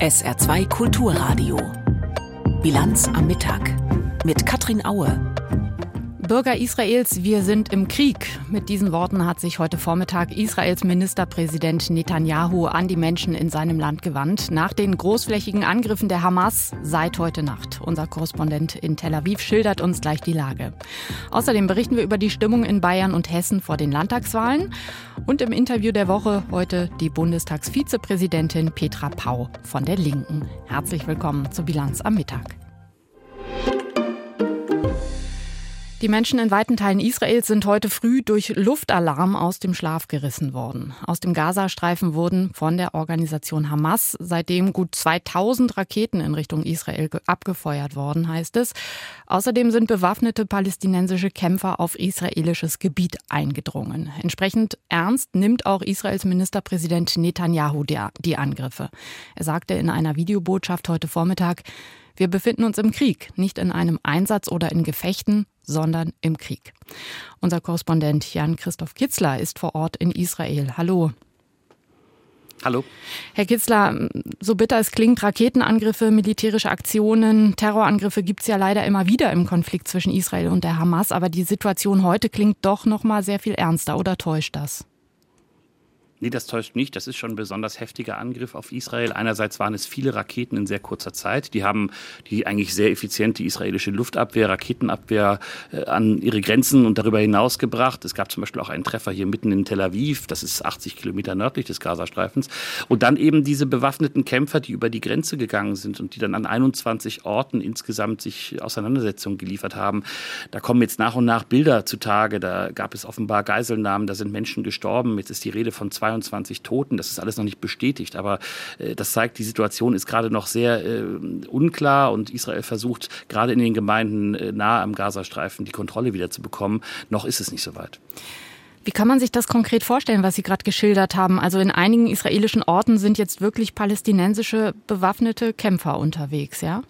SR2 Kulturradio. Bilanz am Mittag mit Katrin Aue. Bürger Israels, wir sind im Krieg. Mit diesen Worten hat sich heute Vormittag Israels Ministerpräsident Netanyahu an die Menschen in seinem Land gewandt, nach den großflächigen Angriffen der Hamas seit heute Nacht. Unser Korrespondent in Tel Aviv schildert uns gleich die Lage. Außerdem berichten wir über die Stimmung in Bayern und Hessen vor den Landtagswahlen. Und im Interview der Woche heute die Bundestagsvizepräsidentin Petra Pau von der Linken. Herzlich willkommen zur Bilanz am Mittag. Die Menschen in weiten Teilen Israels sind heute früh durch Luftalarm aus dem Schlaf gerissen worden. Aus dem Gazastreifen wurden von der Organisation Hamas seitdem gut 2000 Raketen in Richtung Israel abgefeuert worden, heißt es. Außerdem sind bewaffnete palästinensische Kämpfer auf israelisches Gebiet eingedrungen. Entsprechend ernst nimmt auch Israels Ministerpräsident Netanyahu die Angriffe. Er sagte in einer Videobotschaft heute Vormittag, wir befinden uns im Krieg, nicht in einem Einsatz oder in Gefechten, sondern im Krieg. Unser Korrespondent Jan-Christoph Kitzler ist vor Ort in Israel. Hallo. Hallo. Herr Kitzler, so bitter es klingt, Raketenangriffe, militärische Aktionen, Terrorangriffe gibt es ja leider immer wieder im Konflikt zwischen Israel und der Hamas, aber die Situation heute klingt doch noch mal sehr viel ernster oder täuscht das? Nee, das täuscht nicht. Das ist schon ein besonders heftiger Angriff auf Israel. Einerseits waren es viele Raketen in sehr kurzer Zeit. Die haben die eigentlich sehr effiziente israelische Luftabwehr, Raketenabwehr äh, an ihre Grenzen und darüber hinaus gebracht. Es gab zum Beispiel auch einen Treffer hier mitten in Tel Aviv. Das ist 80 Kilometer nördlich des Gazastreifens. Und dann eben diese bewaffneten Kämpfer, die über die Grenze gegangen sind und die dann an 21 Orten insgesamt sich Auseinandersetzungen geliefert haben. Da kommen jetzt nach und nach Bilder zutage. Da gab es offenbar Geiselnahmen. Da sind Menschen gestorben. Jetzt ist die Rede von zwei 22 Toten. Das ist alles noch nicht bestätigt, aber äh, das zeigt, die Situation ist gerade noch sehr äh, unklar und Israel versucht gerade in den Gemeinden äh, nahe am Gazastreifen die Kontrolle wieder zu bekommen. Noch ist es nicht so weit. Wie kann man sich das konkret vorstellen, was Sie gerade geschildert haben? Also in einigen israelischen Orten sind jetzt wirklich palästinensische bewaffnete Kämpfer unterwegs, ja?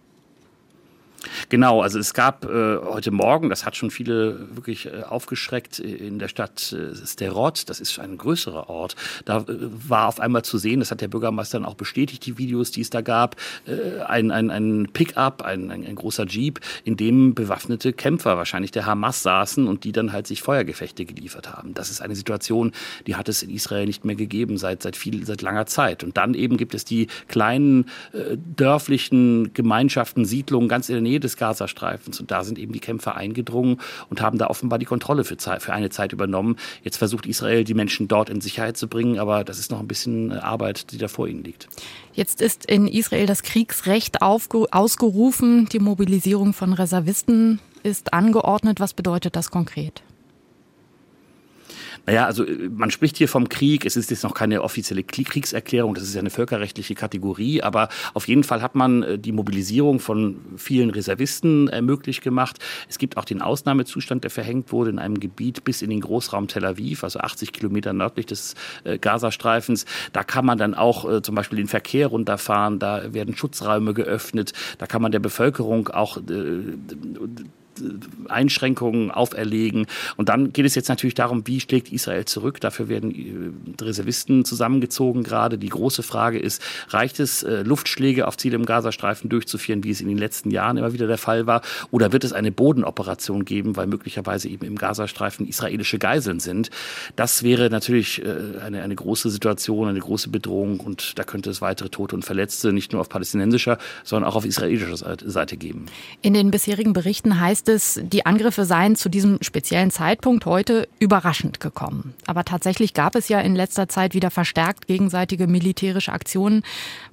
Genau, also es gab äh, heute Morgen, das hat schon viele wirklich äh, aufgeschreckt, äh, in der Stadt äh, Sterot, das ist ein größerer Ort, da äh, war auf einmal zu sehen, das hat der Bürgermeister dann auch bestätigt, die Videos, die es da gab, äh, ein, ein, ein Pickup, ein, ein, ein großer Jeep, in dem bewaffnete Kämpfer wahrscheinlich der Hamas saßen und die dann halt sich Feuergefechte geliefert haben. Das ist eine Situation, die hat es in Israel nicht mehr gegeben seit, seit, viel, seit langer Zeit. Und dann eben gibt es die kleinen äh, dörflichen Gemeinschaften, Siedlungen ganz in der Nähe Nähe des Gazastreifens. Und da sind eben die Kämpfer eingedrungen und haben da offenbar die Kontrolle für, für eine Zeit übernommen. Jetzt versucht Israel, die Menschen dort in Sicherheit zu bringen, aber das ist noch ein bisschen äh, Arbeit, die da vor ihnen liegt. Jetzt ist in Israel das Kriegsrecht ausgerufen. Die Mobilisierung von Reservisten ist angeordnet. Was bedeutet das konkret? Naja, also äh, man spricht hier vom Krieg. Es ist jetzt noch keine offizielle Kriegserklärung. Das ist ja eine völkerrechtliche Kategorie. Aber auf jeden Fall hat man äh, die Mobilisierung von vielen Reservisten äh, möglich gemacht. Es gibt auch den Ausnahmezustand, der verhängt wurde in einem Gebiet bis in den Großraum Tel Aviv, also 80 Kilometer nördlich des Gazastreifens. Da kann man dann auch zum Beispiel den Verkehr runterfahren. Da werden Schutzräume geöffnet. Da kann man der Bevölkerung auch Einschränkungen auferlegen. Und dann geht es jetzt natürlich darum, wie schlägt Israel zurück. Dafür werden äh, Reservisten zusammengezogen gerade. Die große Frage ist, reicht es, äh, Luftschläge auf Ziele im Gazastreifen durchzuführen, wie es in den letzten Jahren immer wieder der Fall war? Oder wird es eine Bodenoperation geben, weil möglicherweise eben im Gazastreifen israelische Geiseln sind? Das wäre natürlich äh, eine, eine große Situation, eine große Bedrohung. Und da könnte es weitere Tote und Verletzte nicht nur auf palästinensischer, sondern auch auf israelischer Seite geben. In den bisherigen Berichten heißt es, die Angriffe seien zu diesem speziellen Zeitpunkt heute überraschend gekommen. Aber tatsächlich gab es ja in letzter Zeit wieder verstärkt gegenseitige militärische Aktionen.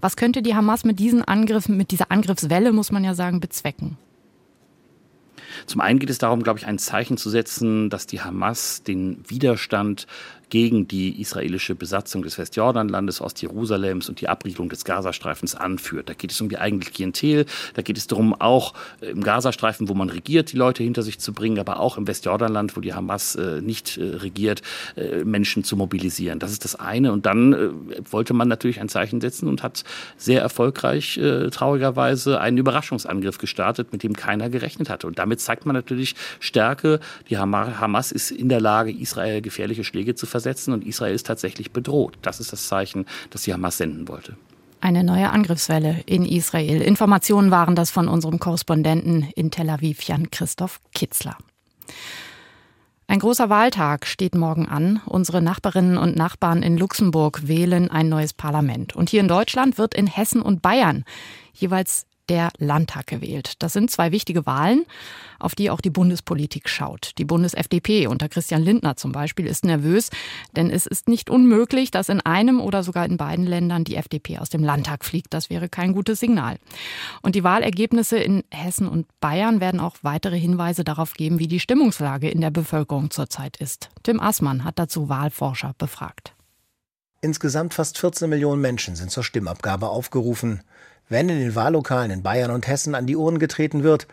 Was könnte die Hamas mit diesen Angriffen, mit dieser Angriffswelle, muss man ja sagen, bezwecken? Zum einen geht es darum, glaube ich, ein Zeichen zu setzen, dass die Hamas den Widerstand gegen die israelische Besatzung des Westjordanlandes, Ostjerusalems und die Abriegelung des Gazastreifens anführt. Da geht es um die eigentliche Klientel, da geht es darum, auch äh, im Gazastreifen, wo man regiert, die Leute hinter sich zu bringen, aber auch im Westjordanland, wo die Hamas äh, nicht äh, regiert, äh, Menschen zu mobilisieren. Das ist das eine. Und dann äh, wollte man natürlich ein Zeichen setzen und hat sehr erfolgreich, äh, traurigerweise, einen Überraschungsangriff gestartet, mit dem keiner gerechnet hatte. Und damit zeigt man natürlich Stärke. Die Hamas ist in der Lage, Israel gefährliche Schläge zu versetzen und Israel ist tatsächlich bedroht. Das ist das Zeichen, das die Hamas senden wollte. Eine neue Angriffswelle in Israel. Informationen waren das von unserem Korrespondenten in Tel Aviv, Jan Christoph Kitzler. Ein großer Wahltag steht morgen an. Unsere Nachbarinnen und Nachbarn in Luxemburg wählen ein neues Parlament. Und hier in Deutschland wird in Hessen und Bayern jeweils der Landtag gewählt. Das sind zwei wichtige Wahlen, auf die auch die Bundespolitik schaut. Die Bundes-FDP unter Christian Lindner zum Beispiel ist nervös, denn es ist nicht unmöglich, dass in einem oder sogar in beiden Ländern die FDP aus dem Landtag fliegt. Das wäre kein gutes Signal. Und die Wahlergebnisse in Hessen und Bayern werden auch weitere Hinweise darauf geben, wie die Stimmungslage in der Bevölkerung zurzeit ist. Tim Assmann hat dazu Wahlforscher befragt. Insgesamt fast 14 Millionen Menschen sind zur Stimmabgabe aufgerufen. Wenn in den Wahllokalen in Bayern und Hessen an die Urnen getreten wird,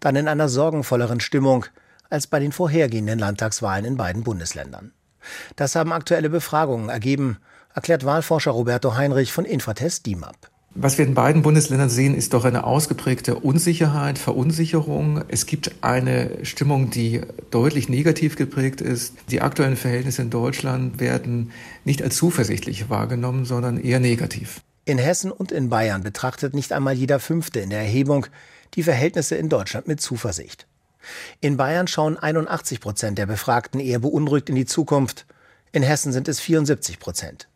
dann in einer sorgenvolleren Stimmung als bei den vorhergehenden Landtagswahlen in beiden Bundesländern. Das haben aktuelle Befragungen ergeben, erklärt Wahlforscher Roberto Heinrich von Infratest DIMAP. Was wir in beiden Bundesländern sehen, ist doch eine ausgeprägte Unsicherheit, Verunsicherung. Es gibt eine Stimmung, die deutlich negativ geprägt ist. Die aktuellen Verhältnisse in Deutschland werden nicht als zuversichtlich wahrgenommen, sondern eher negativ. In Hessen und in Bayern betrachtet nicht einmal jeder Fünfte in der Erhebung die Verhältnisse in Deutschland mit Zuversicht. In Bayern schauen 81 Prozent der Befragten eher beunruhigt in die Zukunft. In Hessen sind es 74 Prozent.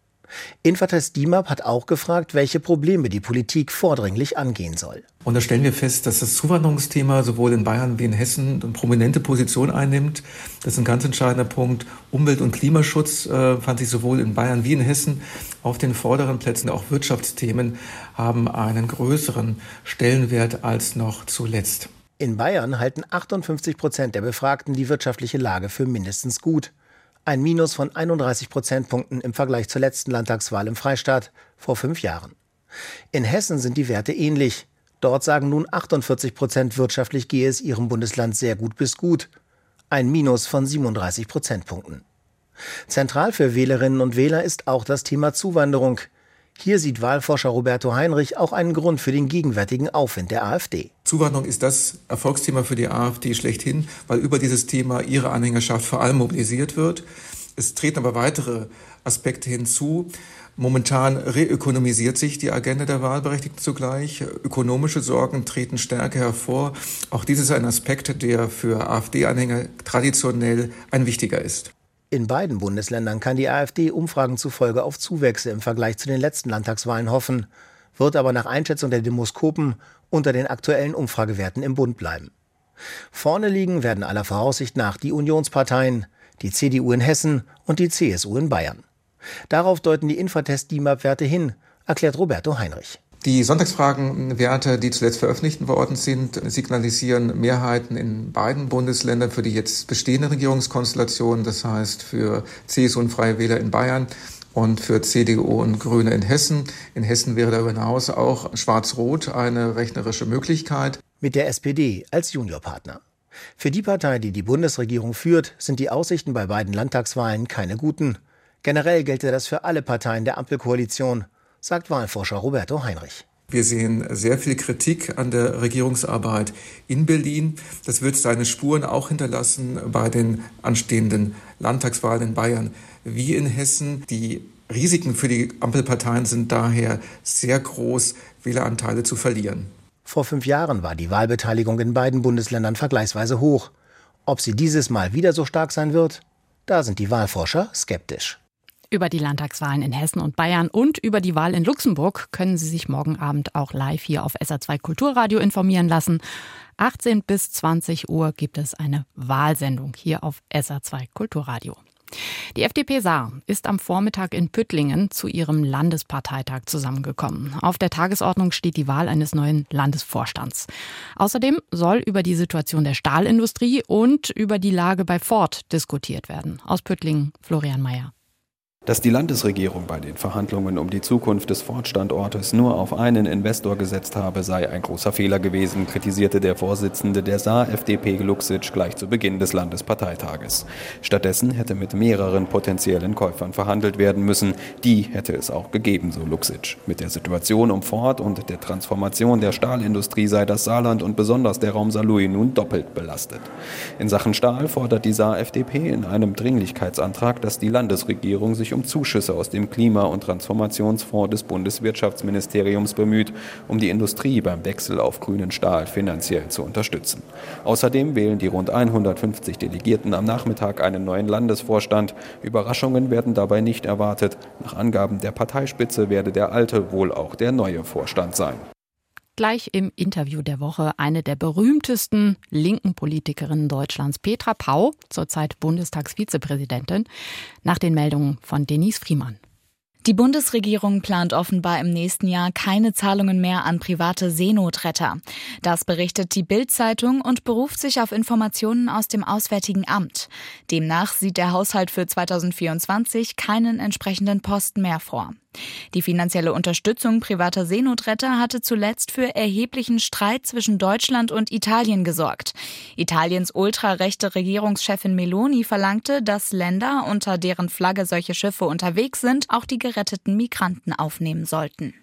Infatest DIMAP hat auch gefragt, welche Probleme die Politik vordringlich angehen soll. Und da stellen wir fest, dass das Zuwanderungsthema sowohl in Bayern wie in Hessen eine prominente Position einnimmt. Das ist ein ganz entscheidender Punkt. Umwelt- und Klimaschutz äh, fand sich sowohl in Bayern wie in Hessen auf den vorderen Plätzen. Auch Wirtschaftsthemen haben einen größeren Stellenwert als noch zuletzt. In Bayern halten 58 Prozent der Befragten die wirtschaftliche Lage für mindestens gut. Ein Minus von 31 Prozentpunkten im Vergleich zur letzten Landtagswahl im Freistaat vor fünf Jahren. In Hessen sind die Werte ähnlich. Dort sagen nun 48 Prozent wirtschaftlich gehe es ihrem Bundesland sehr gut bis gut. Ein Minus von 37 Prozentpunkten. Zentral für Wählerinnen und Wähler ist auch das Thema Zuwanderung. Hier sieht Wahlforscher Roberto Heinrich auch einen Grund für den gegenwärtigen Aufwind der AfD. Zuwanderung ist das Erfolgsthema für die AfD schlechthin, weil über dieses Thema ihre Anhängerschaft vor allem mobilisiert wird. Es treten aber weitere Aspekte hinzu. Momentan reökonomisiert sich die Agenda der Wahlberechtigten zugleich. Ökonomische Sorgen treten stärker hervor. Auch dies ist ein Aspekt, der für AfD-Anhänger traditionell ein wichtiger ist. In beiden Bundesländern kann die AfD Umfragen zufolge auf Zuwächse im Vergleich zu den letzten Landtagswahlen hoffen, wird aber nach Einschätzung der Demoskopen unter den aktuellen Umfragewerten im Bund bleiben. Vorne liegen werden aller Voraussicht nach die Unionsparteien, die CDU in Hessen und die CSU in Bayern. Darauf deuten die Infratest-DIMAP-Werte hin, erklärt Roberto Heinrich. Die Sonntagsfragenwerte, die zuletzt veröffentlicht worden sind, signalisieren Mehrheiten in beiden Bundesländern für die jetzt bestehende Regierungskonstellation, das heißt für CSU und Freie Wähler in Bayern und für CDU und Grüne in Hessen. In Hessen wäre darüber hinaus auch Schwarz-Rot eine rechnerische Möglichkeit. Mit der SPD als Juniorpartner. Für die Partei, die die Bundesregierung führt, sind die Aussichten bei beiden Landtagswahlen keine guten. Generell gelte das für alle Parteien der Ampelkoalition sagt Wahlforscher Roberto Heinrich. Wir sehen sehr viel Kritik an der Regierungsarbeit in Berlin. Das wird seine Spuren auch hinterlassen bei den anstehenden Landtagswahlen in Bayern wie in Hessen. Die Risiken für die Ampelparteien sind daher sehr groß, Wähleranteile zu verlieren. Vor fünf Jahren war die Wahlbeteiligung in beiden Bundesländern vergleichsweise hoch. Ob sie dieses Mal wieder so stark sein wird, da sind die Wahlforscher skeptisch. Über die Landtagswahlen in Hessen und Bayern und über die Wahl in Luxemburg können Sie sich morgen Abend auch live hier auf SA2 Kulturradio informieren lassen. 18 bis 20 Uhr gibt es eine Wahlsendung hier auf SA2 Kulturradio. Die FDP Saar ist am Vormittag in Püttlingen zu ihrem Landesparteitag zusammengekommen. Auf der Tagesordnung steht die Wahl eines neuen Landesvorstands. Außerdem soll über die Situation der Stahlindustrie und über die Lage bei Ford diskutiert werden. Aus Püttlingen Florian Mayer. Dass die Landesregierung bei den Verhandlungen um die Zukunft des Ford-Standortes nur auf einen Investor gesetzt habe, sei ein großer Fehler gewesen, kritisierte der Vorsitzende der Saar FDP Luxic gleich zu Beginn des Landesparteitages. Stattdessen hätte mit mehreren potenziellen Käufern verhandelt werden müssen. Die hätte es auch gegeben, so Luxic. Mit der Situation um Ford und der Transformation der Stahlindustrie sei das Saarland und besonders der Raum Saarlouis nun doppelt belastet. In Sachen Stahl fordert die Saar FDP in einem Dringlichkeitsantrag, dass die Landesregierung sich um um Zuschüsse aus dem Klima- und Transformationsfonds des Bundeswirtschaftsministeriums bemüht, um die Industrie beim Wechsel auf grünen Stahl finanziell zu unterstützen. Außerdem wählen die rund 150 Delegierten am Nachmittag einen neuen Landesvorstand. Überraschungen werden dabei nicht erwartet. Nach Angaben der Parteispitze werde der alte wohl auch der neue Vorstand sein gleich im Interview der Woche eine der berühmtesten linken Politikerinnen Deutschlands, Petra Pau, zurzeit Bundestagsvizepräsidentin, nach den Meldungen von Denise Friemann. Die Bundesregierung plant offenbar im nächsten Jahr keine Zahlungen mehr an private Seenotretter. Das berichtet die Bild-Zeitung und beruft sich auf Informationen aus dem Auswärtigen Amt. Demnach sieht der Haushalt für 2024 keinen entsprechenden Posten mehr vor. Die finanzielle Unterstützung privater Seenotretter hatte zuletzt für erheblichen Streit zwischen Deutschland und Italien gesorgt. Italiens ultrarechte Regierungschefin Meloni verlangte, dass Länder, unter deren Flagge solche Schiffe unterwegs sind, auch die geretteten Migranten aufnehmen sollten.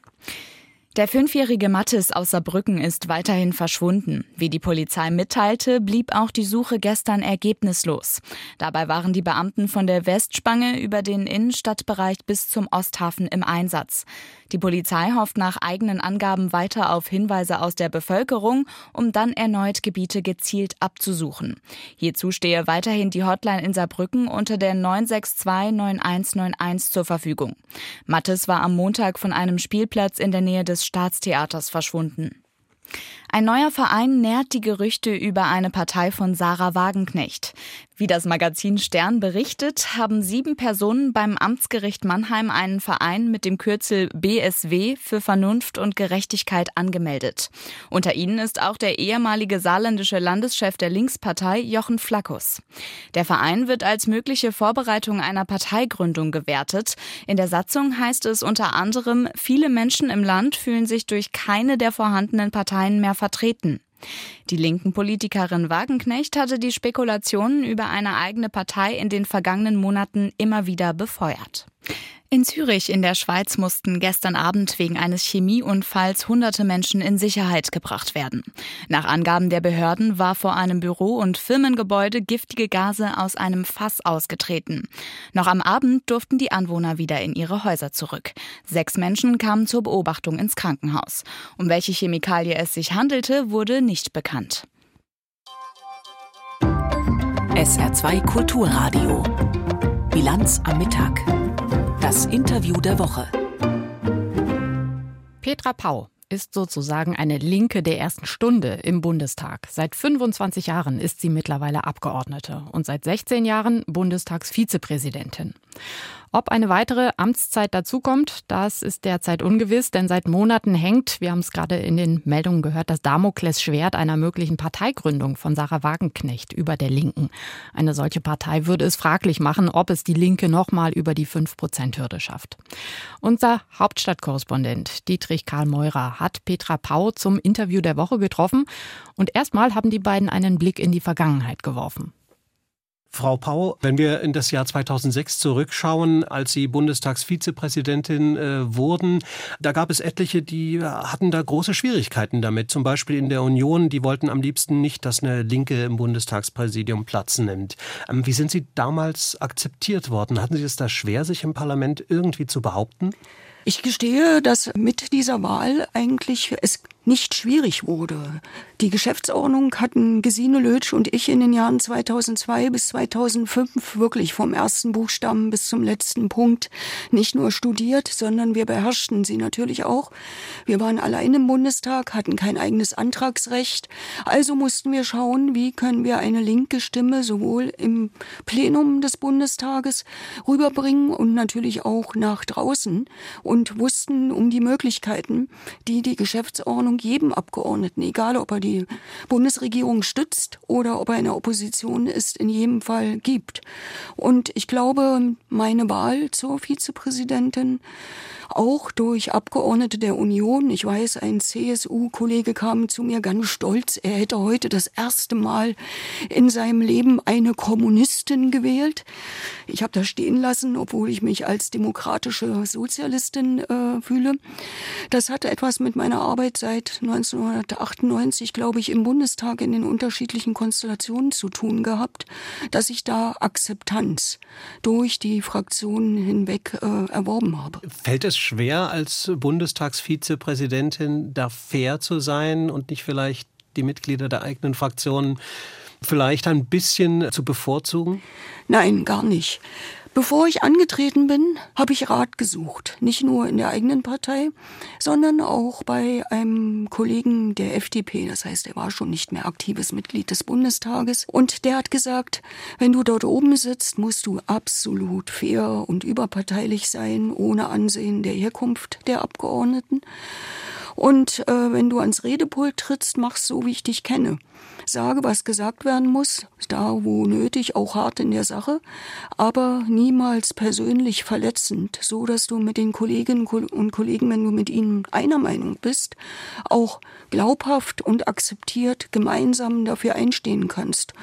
Der fünfjährige Mattes aus Saarbrücken ist weiterhin verschwunden. Wie die Polizei mitteilte, blieb auch die Suche gestern ergebnislos. Dabei waren die Beamten von der Westspange über den Innenstadtbereich bis zum Osthafen im Einsatz. Die Polizei hofft nach eigenen Angaben weiter auf Hinweise aus der Bevölkerung, um dann erneut Gebiete gezielt abzusuchen. Hierzu stehe weiterhin die Hotline in Saarbrücken unter der 962 9191 zur Verfügung. Mattes war am Montag von einem Spielplatz in der Nähe des Staatstheaters verschwunden. Ein neuer Verein nährt die Gerüchte über eine Partei von Sarah Wagenknecht. Wie das Magazin Stern berichtet, haben sieben Personen beim Amtsgericht Mannheim einen Verein mit dem Kürzel BSW für Vernunft und Gerechtigkeit angemeldet. Unter ihnen ist auch der ehemalige saarländische Landeschef der Linkspartei Jochen Flackus. Der Verein wird als mögliche Vorbereitung einer Parteigründung gewertet. In der Satzung heißt es unter anderem, viele Menschen im Land fühlen sich durch keine der vorhandenen Parteien mehr vertreten. Die linken Politikerin Wagenknecht hatte die Spekulationen über eine eigene Partei in den vergangenen Monaten immer wieder befeuert. In Zürich in der Schweiz mussten gestern Abend wegen eines Chemieunfalls hunderte Menschen in Sicherheit gebracht werden. Nach Angaben der Behörden war vor einem Büro- und Firmengebäude giftige Gase aus einem Fass ausgetreten. Noch am Abend durften die Anwohner wieder in ihre Häuser zurück. Sechs Menschen kamen zur Beobachtung ins Krankenhaus. Um welche Chemikalie es sich handelte, wurde nicht bekannt. SR2 Kulturradio. Bilanz am Mittag. Das Interview der Woche. Petra Pau ist sozusagen eine Linke der ersten Stunde im Bundestag. Seit 25 Jahren ist sie mittlerweile Abgeordnete und seit 16 Jahren Bundestagsvizepräsidentin. Ob eine weitere Amtszeit dazukommt, das ist derzeit ungewiss, denn seit Monaten hängt, wir haben es gerade in den Meldungen gehört, das Damoklesschwert einer möglichen Parteigründung von Sarah Wagenknecht über der Linken. Eine solche Partei würde es fraglich machen, ob es die Linke nochmal über die 5-Prozent-Hürde schafft. Unser Hauptstadtkorrespondent Dietrich Karl Meurer hat Petra Pau zum Interview der Woche getroffen und erstmal haben die beiden einen Blick in die Vergangenheit geworfen. Frau Pau, wenn wir in das Jahr 2006 zurückschauen, als Sie Bundestagsvizepräsidentin äh, wurden, da gab es etliche, die hatten da große Schwierigkeiten damit. Zum Beispiel in der Union, die wollten am liebsten nicht, dass eine Linke im Bundestagspräsidium Platz nimmt. Ähm, wie sind Sie damals akzeptiert worden? Hatten Sie es da schwer, sich im Parlament irgendwie zu behaupten? Ich gestehe, dass mit dieser Wahl eigentlich es nicht schwierig wurde. Die Geschäftsordnung hatten Gesine Lötsch und ich in den Jahren 2002 bis 2005 wirklich vom ersten Buchstaben bis zum letzten Punkt nicht nur studiert, sondern wir beherrschten sie natürlich auch. Wir waren allein im Bundestag, hatten kein eigenes Antragsrecht. Also mussten wir schauen, wie können wir eine linke Stimme sowohl im Plenum des Bundestages rüberbringen und natürlich auch nach draußen und wussten um die Möglichkeiten, die die Geschäftsordnung Verantwortung jedem Abgeordneten, egal ob er die Bundesregierung stützt oder ob er in der Opposition ist, in jedem Fall gibt. Und ich glaube, meine Wahl zur Vizepräsidentin auch durch Abgeordnete der Union. Ich weiß, ein CSU-Kollege kam zu mir ganz stolz, er hätte heute das erste Mal in seinem Leben eine Kommunistin gewählt. Ich habe das stehen lassen, obwohl ich mich als demokratische Sozialistin äh, fühle. Das hatte etwas mit meiner Arbeit seit 1998, glaube ich, im Bundestag in den unterschiedlichen Konstellationen zu tun gehabt, dass ich da Akzeptanz durch die Fraktionen hinweg äh, erworben habe. Fällt es schwer, als Bundestagsvizepräsidentin da fair zu sein und nicht vielleicht die Mitglieder der eigenen Fraktionen vielleicht ein bisschen zu bevorzugen? Nein, gar nicht. Bevor ich angetreten bin, habe ich Rat gesucht. Nicht nur in der eigenen Partei, sondern auch bei einem Kollegen der FDP. Das heißt, er war schon nicht mehr aktives Mitglied des Bundestages. Und der hat gesagt, wenn du dort oben sitzt, musst du absolut fair und überparteilich sein, ohne Ansehen der Herkunft der Abgeordneten. Und äh, wenn du ans Redepult trittst, machst so, wie ich dich kenne sage, was gesagt werden muss, da wo nötig, auch hart in der Sache, aber niemals persönlich verletzend, so dass du mit den Kolleginnen und Kollegen, wenn du mit ihnen einer Meinung bist, auch glaubhaft und akzeptiert gemeinsam dafür einstehen kannst.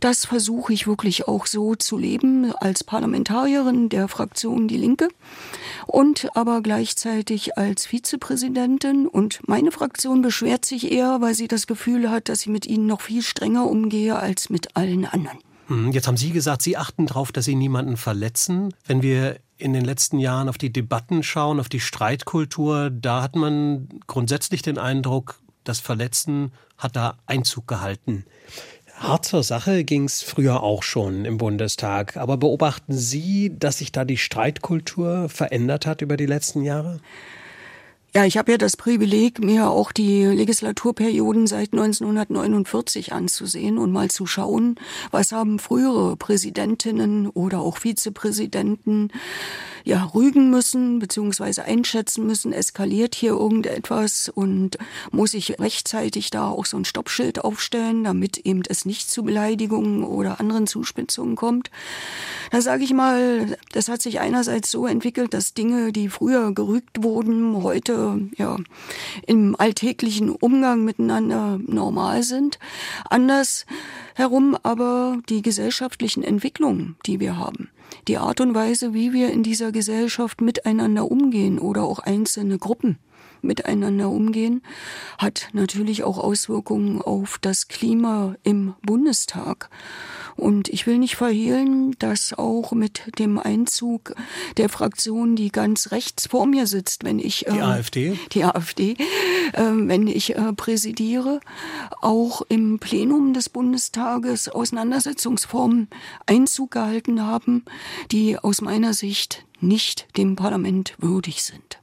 Das versuche ich wirklich auch so zu leben als Parlamentarierin der Fraktion Die Linke und aber gleichzeitig als Vizepräsidentin. Und meine Fraktion beschwert sich eher, weil sie das Gefühl hat, dass sie mit ihnen noch viel strenger umgehe als mit allen anderen. Hm, jetzt haben Sie gesagt, Sie achten darauf, dass Sie niemanden verletzen. Wenn wir in den letzten Jahren auf die Debatten schauen, auf die Streitkultur, da hat man grundsätzlich den Eindruck, das Verletzen hat da Einzug gehalten. Hart zur Sache ging es früher auch schon im Bundestag. Aber beobachten Sie, dass sich da die Streitkultur verändert hat über die letzten Jahre? Ja, ich habe ja das Privileg, mir auch die Legislaturperioden seit 1949 anzusehen und mal zu schauen, was haben frühere Präsidentinnen oder auch Vizepräsidenten ja rügen müssen beziehungsweise einschätzen müssen, eskaliert hier irgendetwas und muss ich rechtzeitig da auch so ein Stoppschild aufstellen, damit eben es nicht zu Beleidigungen oder anderen Zuspitzungen kommt. Da sage ich mal, das hat sich einerseits so entwickelt, dass Dinge, die früher gerügt wurden, heute ja, im alltäglichen Umgang miteinander normal sind. Anders herum aber die gesellschaftlichen Entwicklungen, die wir haben. Die Art und Weise, wie wir in dieser Gesellschaft miteinander umgehen oder auch einzelne Gruppen miteinander umgehen, hat natürlich auch Auswirkungen auf das Klima im Bundestag. Und ich will nicht verhehlen, dass auch mit dem Einzug der Fraktion, die ganz rechts vor mir sitzt, wenn ich die äh, AfD, die AfD, äh, wenn ich äh, präsidiere, auch im Plenum des Bundestages Auseinandersetzungsformen Einzug gehalten haben, die aus meiner Sicht nicht dem Parlament würdig sind.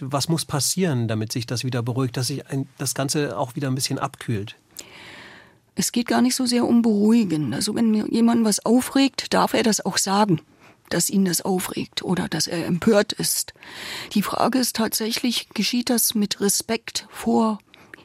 Was muss passieren, damit sich das wieder beruhigt, dass sich ein, das Ganze auch wieder ein bisschen abkühlt? Es geht gar nicht so sehr um Beruhigen. Also wenn jemand was aufregt, darf er das auch sagen, dass ihn das aufregt oder dass er empört ist. Die Frage ist tatsächlich, geschieht das mit Respekt vor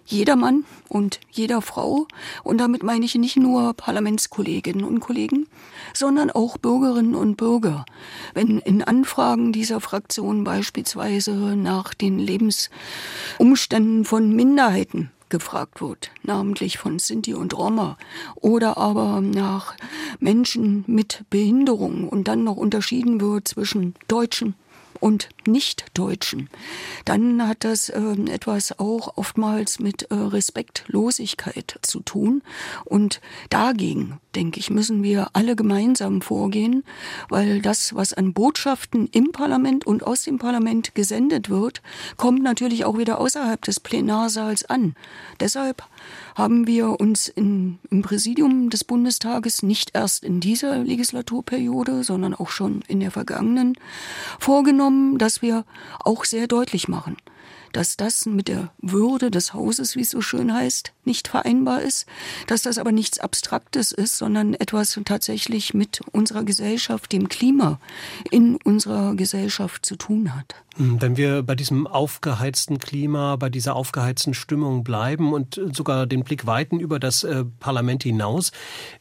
jeder Mann und jeder Frau. Und damit meine ich nicht nur Parlamentskolleginnen und Kollegen, sondern auch Bürgerinnen und Bürger. Wenn in Anfragen dieser Fraktion beispielsweise nach den Lebensumständen von Minderheiten gefragt wird, namentlich von Sinti und Roma oder aber nach Menschen mit Behinderung und dann noch unterschieden wird zwischen Deutschen und Nicht-Deutschen, dann hat das äh, etwas auch oftmals mit äh, Respektlosigkeit zu tun. Und dagegen, denke ich, müssen wir alle gemeinsam vorgehen, weil das, was an Botschaften im Parlament und aus dem Parlament gesendet wird, kommt natürlich auch wieder außerhalb des Plenarsaals an. Deshalb haben wir uns in, im Präsidium des Bundestages nicht erst in dieser Legislaturperiode, sondern auch schon in der vergangenen vorgenommen, dass wir auch sehr deutlich machen, dass das mit der Würde des Hauses, wie es so schön heißt, nicht vereinbar ist, dass das aber nichts Abstraktes ist, sondern etwas tatsächlich mit unserer Gesellschaft, dem Klima in unserer Gesellschaft zu tun hat. Hm, wenn wir bei diesem aufgeheizten Klima, bei dieser aufgeheizten Stimmung bleiben und sogar den Blick weiten über das äh, Parlament hinaus.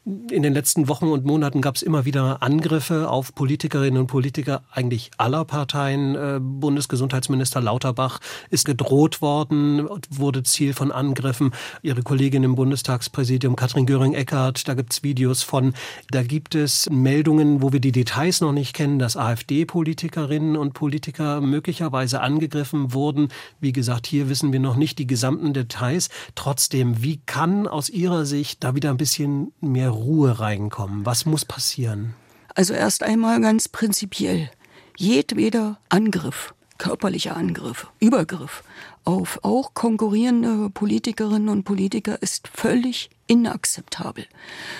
In den letzten Wochen und Monaten gab es immer wieder Angriffe auf Politikerinnen und Politiker eigentlich aller Parteien. Äh, Bundesgesundheitsminister Lauterbach ist gedroht worden, wurde Ziel von Angriffen. Ihre Kollegin im Bundestagspräsidium Katrin Göring-Eckardt, da gibt es Videos von. Da gibt es Meldungen, wo wir die Details noch nicht kennen, dass AfD-Politikerinnen und Politiker möglicherweise angegriffen wurden. Wie gesagt, hier wissen wir noch nicht die gesamten Details. Trotzdem, wie kann aus Ihrer Sicht da wieder ein bisschen mehr Ruhe reinkommen? Was muss passieren? Also erst einmal ganz prinzipiell. Jedweder Angriff, körperlicher Angriff, Übergriff auf auch konkurrierende Politikerinnen und Politiker ist völlig inakzeptabel.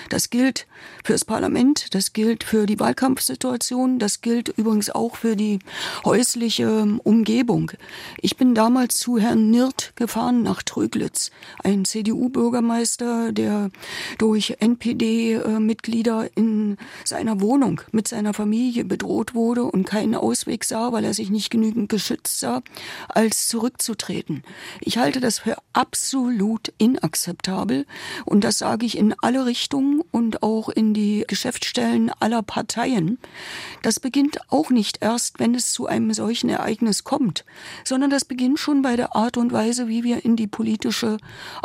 Das gilt fürs Parlament, das gilt für die Wahlkampfsituation, das gilt übrigens auch für die häusliche Umgebung. Ich bin damals zu Herrn Nirt gefahren nach Tröglitz, ein CDU-Bürgermeister, der durch NPD-Mitglieder in seiner Wohnung mit seiner Familie bedroht wurde und keinen Ausweg sah, weil er sich nicht genügend geschützt sah, als zurückzutreten. Ich halte das für absolut inakzeptabel und das sage ich in alle Richtungen und auch in die Geschäftsstellen aller Parteien. Das beginnt auch nicht erst, wenn es zu einem solchen Ereignis kommt, sondern das beginnt schon bei der Art und Weise, wie wir in die politische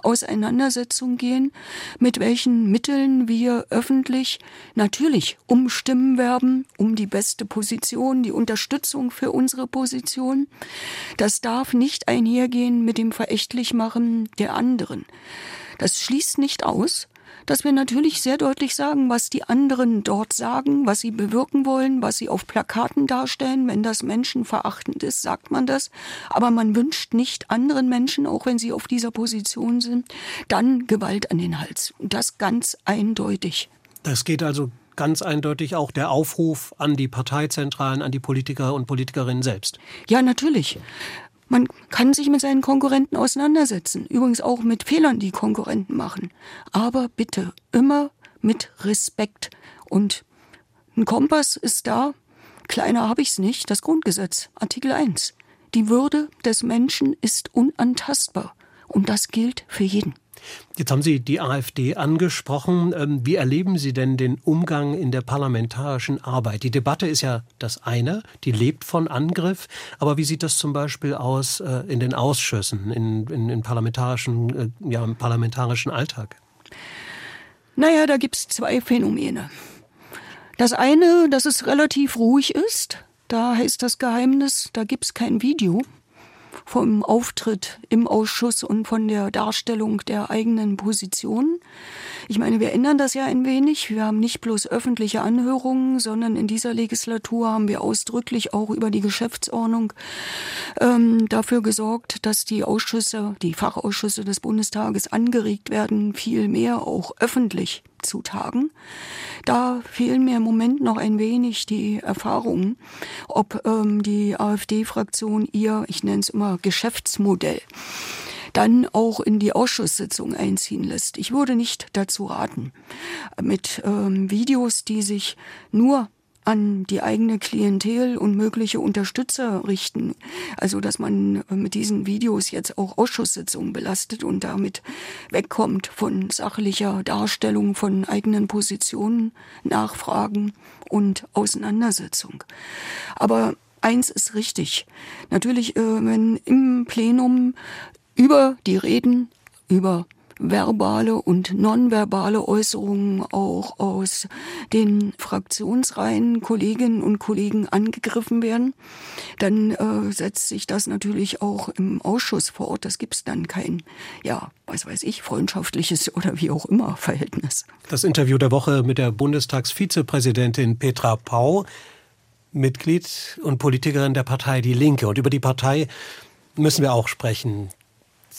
Auseinandersetzung gehen, mit welchen Mitteln wir öffentlich natürlich um Stimmen werben, um die beste Position, die Unterstützung für unsere Position. Das darf nicht einhergehen mit dem Verächtlichmachen der anderen. Das schließt nicht aus, dass wir natürlich sehr deutlich sagen, was die anderen dort sagen, was sie bewirken wollen, was sie auf Plakaten darstellen. Wenn das menschenverachtend ist, sagt man das. Aber man wünscht nicht anderen Menschen, auch wenn sie auf dieser Position sind, dann Gewalt an den Hals. Und das ganz eindeutig. Das geht also ganz eindeutig auch der Aufruf an die Parteizentralen, an die Politiker und Politikerinnen selbst. Ja, natürlich. Man kann sich mit seinen Konkurrenten auseinandersetzen, übrigens auch mit Fehlern, die Konkurrenten machen. Aber bitte immer mit Respekt. Und ein Kompass ist da, kleiner habe ich es nicht, das Grundgesetz, Artikel 1. Die Würde des Menschen ist unantastbar. Und das gilt für jeden. Jetzt haben Sie die AfD angesprochen. Ähm, wie erleben Sie denn den Umgang in der parlamentarischen Arbeit? Die Debatte ist ja das eine, die lebt von Angriff. Aber wie sieht das zum Beispiel aus äh, in den Ausschüssen, in, in, in parlamentarischen, äh, ja, im parlamentarischen Alltag? Naja, da gibt es zwei Phänomene. Das eine, dass es relativ ruhig ist. Da heißt das Geheimnis, da gibt es kein Video vom Auftritt im Ausschuss und von der Darstellung der eigenen Position. Ich meine, wir ändern das ja ein wenig. Wir haben nicht bloß öffentliche Anhörungen, sondern in dieser Legislatur haben wir ausdrücklich auch über die Geschäftsordnung ähm, dafür gesorgt, dass die Ausschüsse, die Fachausschüsse des Bundestages angeregt werden, viel mehr auch öffentlich zu tagen. Da fehlen mir im Moment noch ein wenig die Erfahrungen, ob ähm, die AfD-Fraktion ihr, ich nenne es immer Geschäftsmodell, dann auch in die Ausschusssitzung einziehen lässt. Ich würde nicht dazu raten, mit ähm, Videos, die sich nur an die eigene Klientel und mögliche Unterstützer richten. Also, dass man mit diesen Videos jetzt auch Ausschusssitzungen belastet und damit wegkommt von sachlicher Darstellung von eigenen Positionen, Nachfragen und Auseinandersetzung. Aber eins ist richtig. Natürlich, äh, wenn im Plenum über die Reden, über verbale und nonverbale Äußerungen auch aus den Fraktionsreihen Kolleginnen und Kollegen angegriffen werden, dann äh, setzt sich das natürlich auch im Ausschuss fort. Das gibt es dann kein, ja, was weiß ich, freundschaftliches oder wie auch immer Verhältnis. Das Interview der Woche mit der Bundestagsvizepräsidentin Petra Pau, Mitglied und Politikerin der Partei Die Linke. Und über die Partei müssen wir auch sprechen.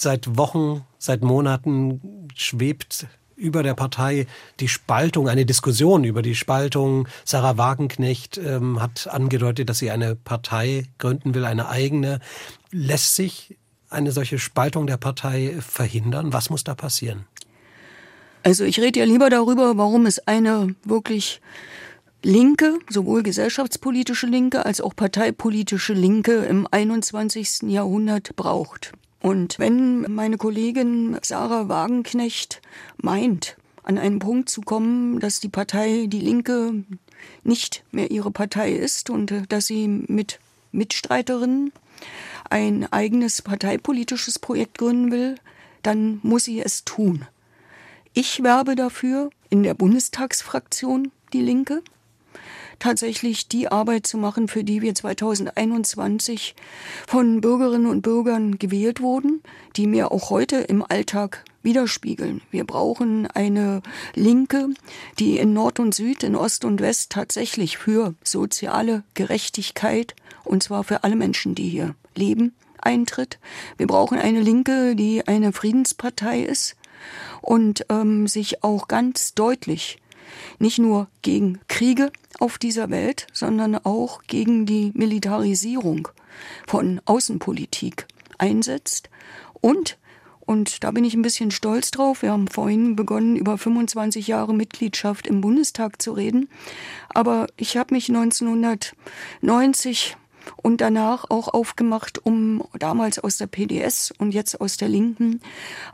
Seit Wochen, seit Monaten schwebt über der Partei die Spaltung, eine Diskussion über die Spaltung. Sarah Wagenknecht ähm, hat angedeutet, dass sie eine Partei gründen will, eine eigene. Lässt sich eine solche Spaltung der Partei verhindern? Was muss da passieren? Also ich rede ja lieber darüber, warum es eine wirklich Linke, sowohl gesellschaftspolitische Linke als auch parteipolitische Linke im 21. Jahrhundert braucht. Und wenn meine Kollegin Sarah Wagenknecht meint, an einen Punkt zu kommen, dass die Partei Die Linke nicht mehr ihre Partei ist und äh, dass sie mit Mitstreiterinnen ein eigenes parteipolitisches Projekt gründen will, dann muss sie es tun. Ich werbe dafür in der Bundestagsfraktion Die Linke tatsächlich die Arbeit zu machen, für die wir 2021 von Bürgerinnen und Bürgern gewählt wurden, die mir auch heute im Alltag widerspiegeln. Wir brauchen eine Linke, die in Nord und Süd, in Ost und West tatsächlich für soziale Gerechtigkeit, und zwar für alle Menschen, die hier leben, eintritt. Wir brauchen eine Linke, die eine Friedenspartei ist und ähm, sich auch ganz deutlich nicht nur gegen Kriege auf dieser Welt, sondern auch gegen die Militarisierung von Außenpolitik einsetzt und und da bin ich ein bisschen stolz drauf. Wir haben vorhin begonnen, über 25 Jahre Mitgliedschaft im Bundestag zu reden. Aber ich habe mich 1990 und danach auch aufgemacht, um damals aus der PDS und jetzt aus der Linken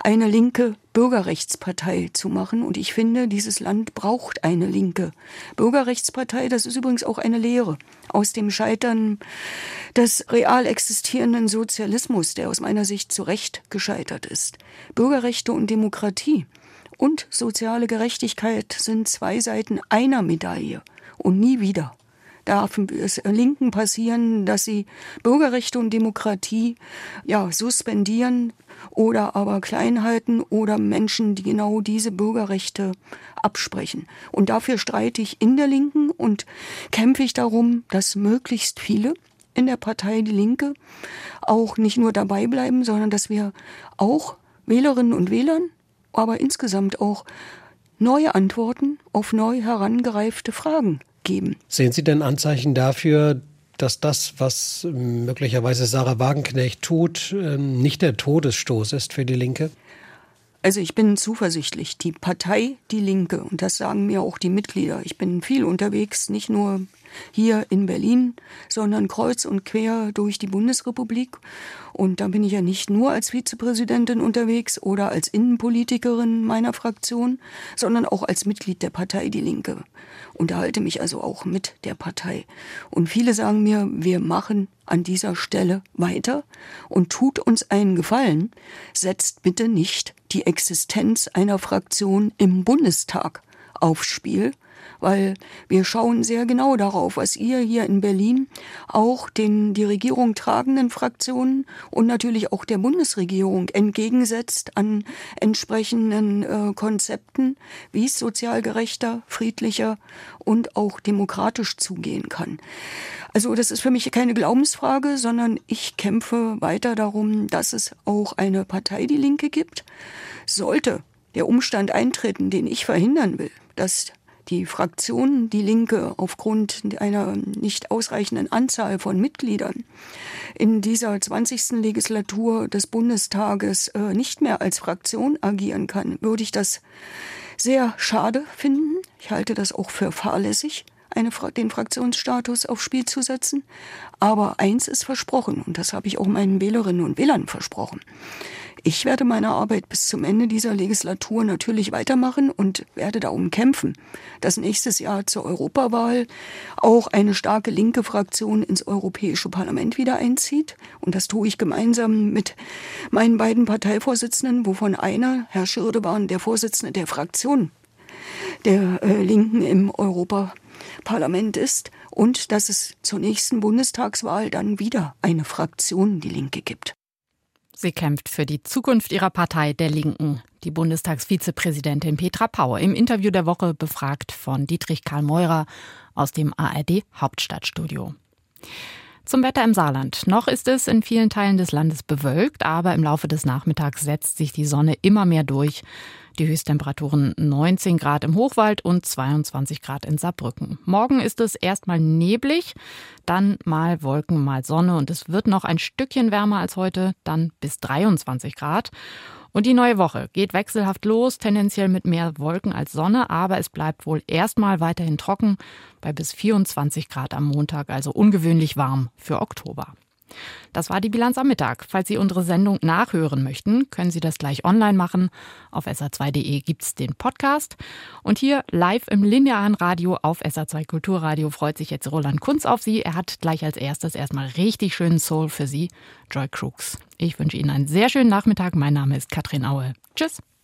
eine linke Bürgerrechtspartei zu machen. Und ich finde, dieses Land braucht eine linke Bürgerrechtspartei. Das ist übrigens auch eine Lehre aus dem Scheitern des real existierenden Sozialismus, der aus meiner Sicht zu Recht gescheitert ist. Bürgerrechte und Demokratie und soziale Gerechtigkeit sind zwei Seiten einer Medaille und nie wieder darf es Linken passieren, dass sie Bürgerrechte und Demokratie ja, suspendieren oder aber klein halten oder Menschen, die genau diese Bürgerrechte absprechen. Und dafür streite ich in der Linken und kämpfe ich darum, dass möglichst viele in der Partei Die Linke auch nicht nur dabei bleiben, sondern dass wir auch Wählerinnen und Wählern, aber insgesamt auch neue Antworten auf neu herangereifte Fragen geben. Sehen Sie denn Anzeichen dafür, dass das, was möglicherweise Sarah Wagenknecht tut, ähm, nicht der Todesstoß ist für die Linke? Also ich bin zuversichtlich. Die Partei Die Linke, und das sagen mir auch die Mitglieder, ich bin viel unterwegs, nicht nur hier in Berlin, sondern kreuz und quer durch die Bundesrepublik. Und da bin ich ja nicht nur als Vizepräsidentin unterwegs oder als Innenpolitikerin meiner Fraktion, sondern auch als Mitglied der Partei Die Linke. Unterhalte mich also auch mit der Partei. Und viele sagen mir, wir machen an dieser Stelle weiter und tut uns einen Gefallen, setzt bitte nicht die Existenz einer Fraktion im Bundestag aufs Spiel, weil wir schauen sehr genau darauf, was ihr hier in Berlin auch den die Regierung tragenden Fraktionen und natürlich auch der Bundesregierung entgegensetzt an entsprechenden äh, Konzepten, wie es sozial gerechter, friedlicher und auch demokratisch zugehen kann. Also das ist für mich keine Glaubensfrage, sondern ich kämpfe weiter darum, dass es auch eine Partei Die Linke gibt. Sollte der Umstand eintreten, den ich verhindern will, dass die Fraktion Die Linke aufgrund einer nicht ausreichenden Anzahl von Mitgliedern in dieser 20. Legislatur des Bundestages äh, nicht mehr als Fraktion agieren kann, würde ich das sehr schade finden. Ich halte das auch für fahrlässig, eine, den Fraktionsstatus aufs Spiel zu setzen. Aber eins ist versprochen, und das habe ich auch meinen Wählerinnen und Wählern versprochen. Ich werde meine Arbeit bis zum Ende dieser Legislatur natürlich weitermachen und werde darum kämpfen, dass nächstes Jahr zur Europawahl auch eine starke linke Fraktion ins Europäische Parlament wieder einzieht. Und das tue ich gemeinsam mit meinen beiden Parteivorsitzenden, wovon einer, Herr Schirdewan, der Vorsitzende der Fraktion der äh, Linken im Europaparlament ist und dass es zur nächsten Bundestagswahl dann wieder eine Fraktion, die Linke gibt. Sie kämpft für die Zukunft ihrer Partei der Linken. Die Bundestagsvizepräsidentin Petra Pauer im Interview der Woche befragt von Dietrich Karl Meurer aus dem ARD Hauptstadtstudio. Zum Wetter im Saarland. Noch ist es in vielen Teilen des Landes bewölkt, aber im Laufe des Nachmittags setzt sich die Sonne immer mehr durch. Die Höchsttemperaturen 19 Grad im Hochwald und 22 Grad in Saarbrücken. Morgen ist es erstmal neblig, dann mal Wolken, mal Sonne und es wird noch ein Stückchen wärmer als heute, dann bis 23 Grad. Und die neue Woche geht wechselhaft los, tendenziell mit mehr Wolken als Sonne, aber es bleibt wohl erstmal weiterhin trocken bei bis 24 Grad am Montag, also ungewöhnlich warm für Oktober. Das war die Bilanz am Mittag. Falls Sie unsere Sendung nachhören möchten, können Sie das gleich online machen. Auf sr2.de gibt es den Podcast. Und hier live im linearen Radio auf SR2 Kulturradio freut sich jetzt Roland Kunz auf Sie. Er hat gleich als erstes erstmal richtig schönen Soul für Sie, Joy Crooks. Ich wünsche Ihnen einen sehr schönen Nachmittag. Mein Name ist Katrin Aue. Tschüss.